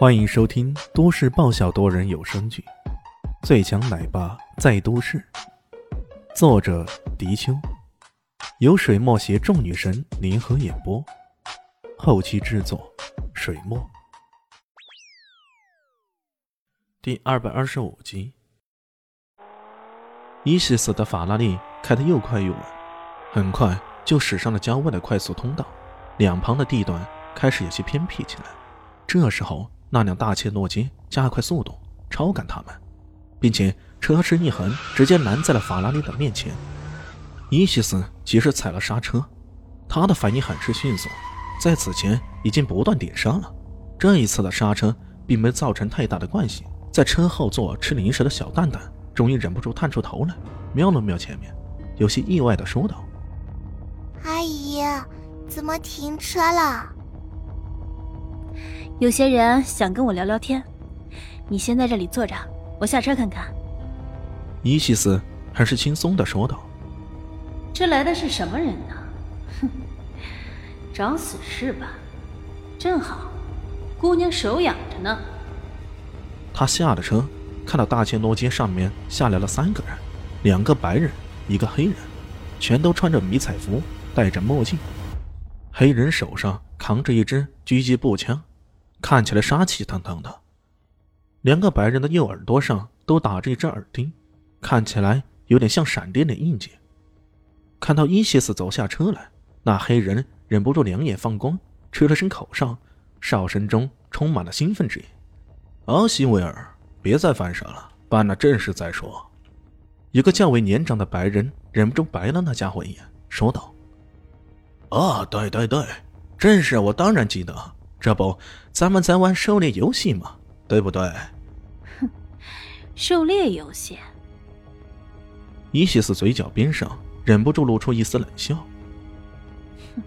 欢迎收听都市爆笑多人有声剧《最强奶爸在都市》，作者：迪秋，由水墨携众女神联合演播，后期制作：水墨。第二百二十五集，伊西斯的法拉利开得又快又稳，很快就驶上了郊外的快速通道，两旁的地段开始有些偏僻起来。这时候。那辆大切诺基加快速度，超赶他们，并且车身一横，直接拦在了法拉利的面前。伊西斯及时踩了刹车，他的反应很是迅速，在此前已经不断点刹了。这一次的刹车并没造成太大的惯性。在车后座吃零食的小蛋蛋终于忍不住探出头来，瞄了瞄前面，有些意外的说道：“阿姨，怎么停车了？”有些人想跟我聊聊天，你先在这里坐着，我下车看看。伊西斯很是轻松的说道：“这来的是什么人呢？哼，找死是吧？正好，姑娘手痒着呢。”他下了车，看到大千诺街上面下来了三个人，两个白人，一个黑人，全都穿着迷彩服，戴着墨镜。黑人手上扛着一支狙击步枪。看起来杀气腾腾的，两个白人的右耳朵上都打着一只耳钉，看起来有点像闪电的印记。看到伊西斯走下车来，那黑人忍不住两眼放光，吹了声口哨，哨声中充满了兴奋之意。阿西维尔，别再犯傻了，办了正事再说。一个较为年长的白人忍不住白了那家伙一眼，说道：“啊，对对对，正事我当然记得。”这不，咱们在玩狩猎游戏吗，对不对？哼，狩猎游戏。伊西斯嘴角边上忍不住露出一丝冷笑。哼，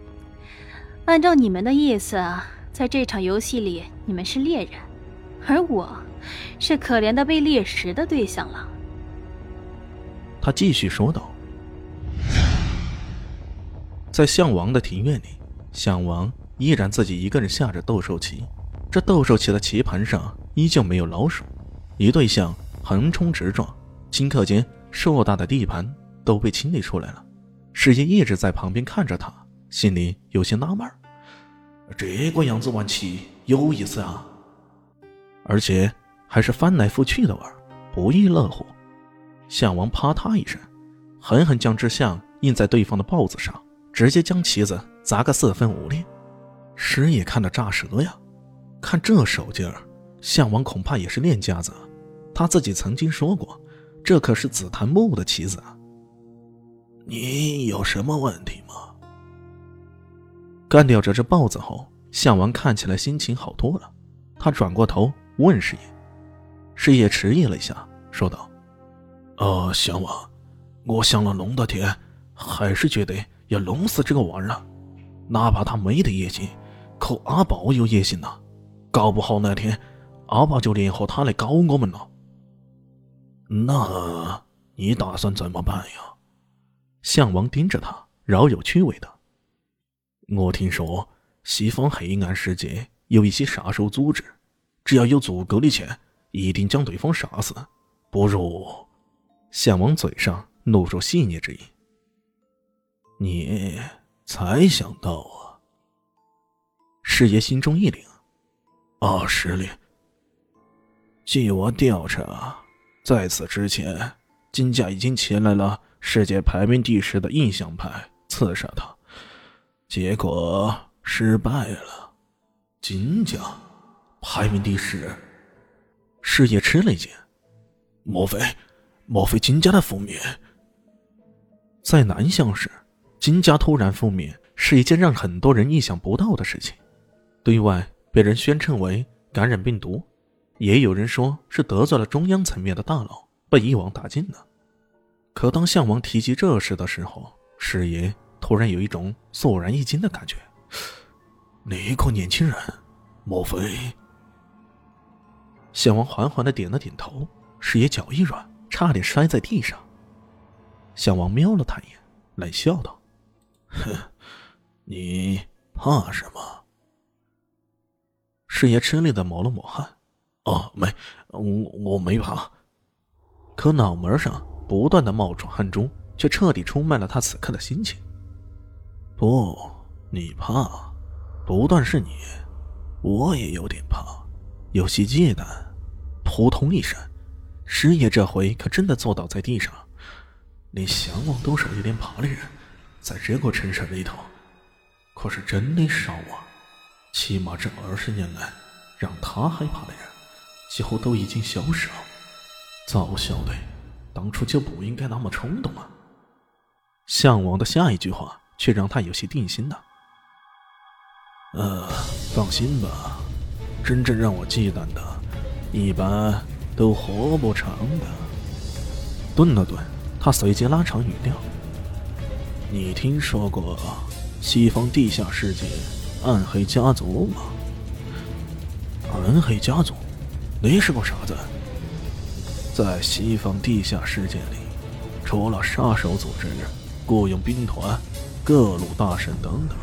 按照你们的意思，在这场游戏里，你们是猎人，而我，是可怜的被猎食的对象了。他继续说道：“在项王的庭院里，项王。”依然自己一个人下着斗兽棋，这斗兽棋的棋盘上依旧没有老鼠，一对象横冲直撞，顷刻间硕大的地盘都被清理出来了。师爷一直在旁边看着他，心里有些纳闷这个样子玩棋有意思啊，而且还是翻来覆去的玩，不亦乐乎。项王啪嗒一声，狠狠将这象印在对方的豹子上，直接将棋子砸个四分五裂。师爷看得炸舌呀！看这手劲儿，项王恐怕也是练家子。他自己曾经说过，这可是紫檀木的棋子啊。你有什么问题吗？干掉这只豹子后，项王看起来心情好多了。他转过头问师爷，师爷迟疑了一下，说道：“呃，项王，我想了龙的天，还是觉得要弄死这个玩意儿，哪怕他没得野心。”可阿宝有野心呐，搞不好那天阿宝就联合他来搞我们了。那你打算怎么办呀？项王盯着他，饶有趣味的。我听说西方黑暗世界有一些杀手组织，只要有足够的钱，一定将对方杀死。不如，项王嘴上露出戏谑之意。你才想到啊！师爷心中一凛，啊，实力。据我调查，在此之前，金家已经请来了世界排名第十的印象派刺杀他，结果失败了。金家排名第十，师爷吃了一惊，莫非，莫非金家的覆灭？在南向时，金家突然覆灭是一件让很多人意想不到的事情。对外被人宣称为感染病毒，也有人说是得罪了中央层面的大佬，被一网打尽了。可当项王提及这事的时候，师爷突然有一种肃然一惊的感觉。你一个年轻人，莫非？项王缓缓的点了点头，师爷脚一软，差点摔在地上。项王瞄了他一眼，冷笑道：“哼，你怕什么？”师爷吃力的抹了抹汗。哦，没，我我没怕。可脑门上不断的冒出汗珠，却彻底出卖了他此刻的心情。不，你怕，不但是你，我也有点怕，有些忌惮。扑通一声，师爷这回可真的坐倒在地上，连降王都少一点怕的人，在这个城市里头，可是真的少啊。起码这二十年来，让他害怕的人。几乎都已经消失了。早晓得，当初就不应该那么冲动啊！项王的下一句话却让他有些定心了。呃，放心吧，真正让我忌惮的，一般都活不长的。顿了顿，他随即拉长语调：“你听说过西方地下世界暗黑家族吗？暗黑家族？”你是个傻子？在西方地下世界里，除了杀手组织、雇佣兵团、各路大神等等，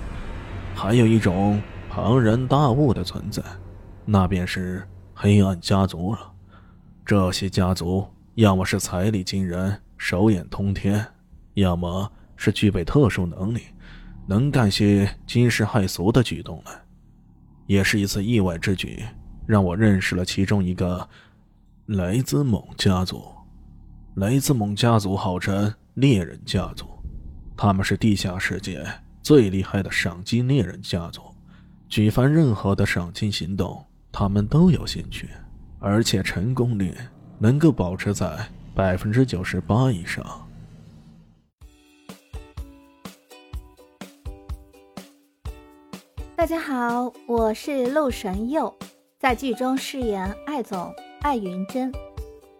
还有一种庞然大物的存在，那便是黑暗家族了。这些家族要么是财力惊人、手眼通天，要么是具备特殊能力，能干些惊世骇俗的举动呢。也是一次意外之举。让我认识了其中一个雷兹蒙家族。雷兹蒙家族号称猎人家族，他们是地下世界最厉害的赏金猎人家族。举凡任何的赏金行动，他们都有兴趣，而且成功率能够保持在百分之九十八以上。大家好，我是陆神佑。在剧中饰演艾总艾云珍，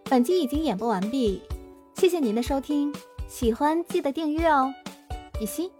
本集已经演播完毕，谢谢您的收听，喜欢记得订阅哦，比心。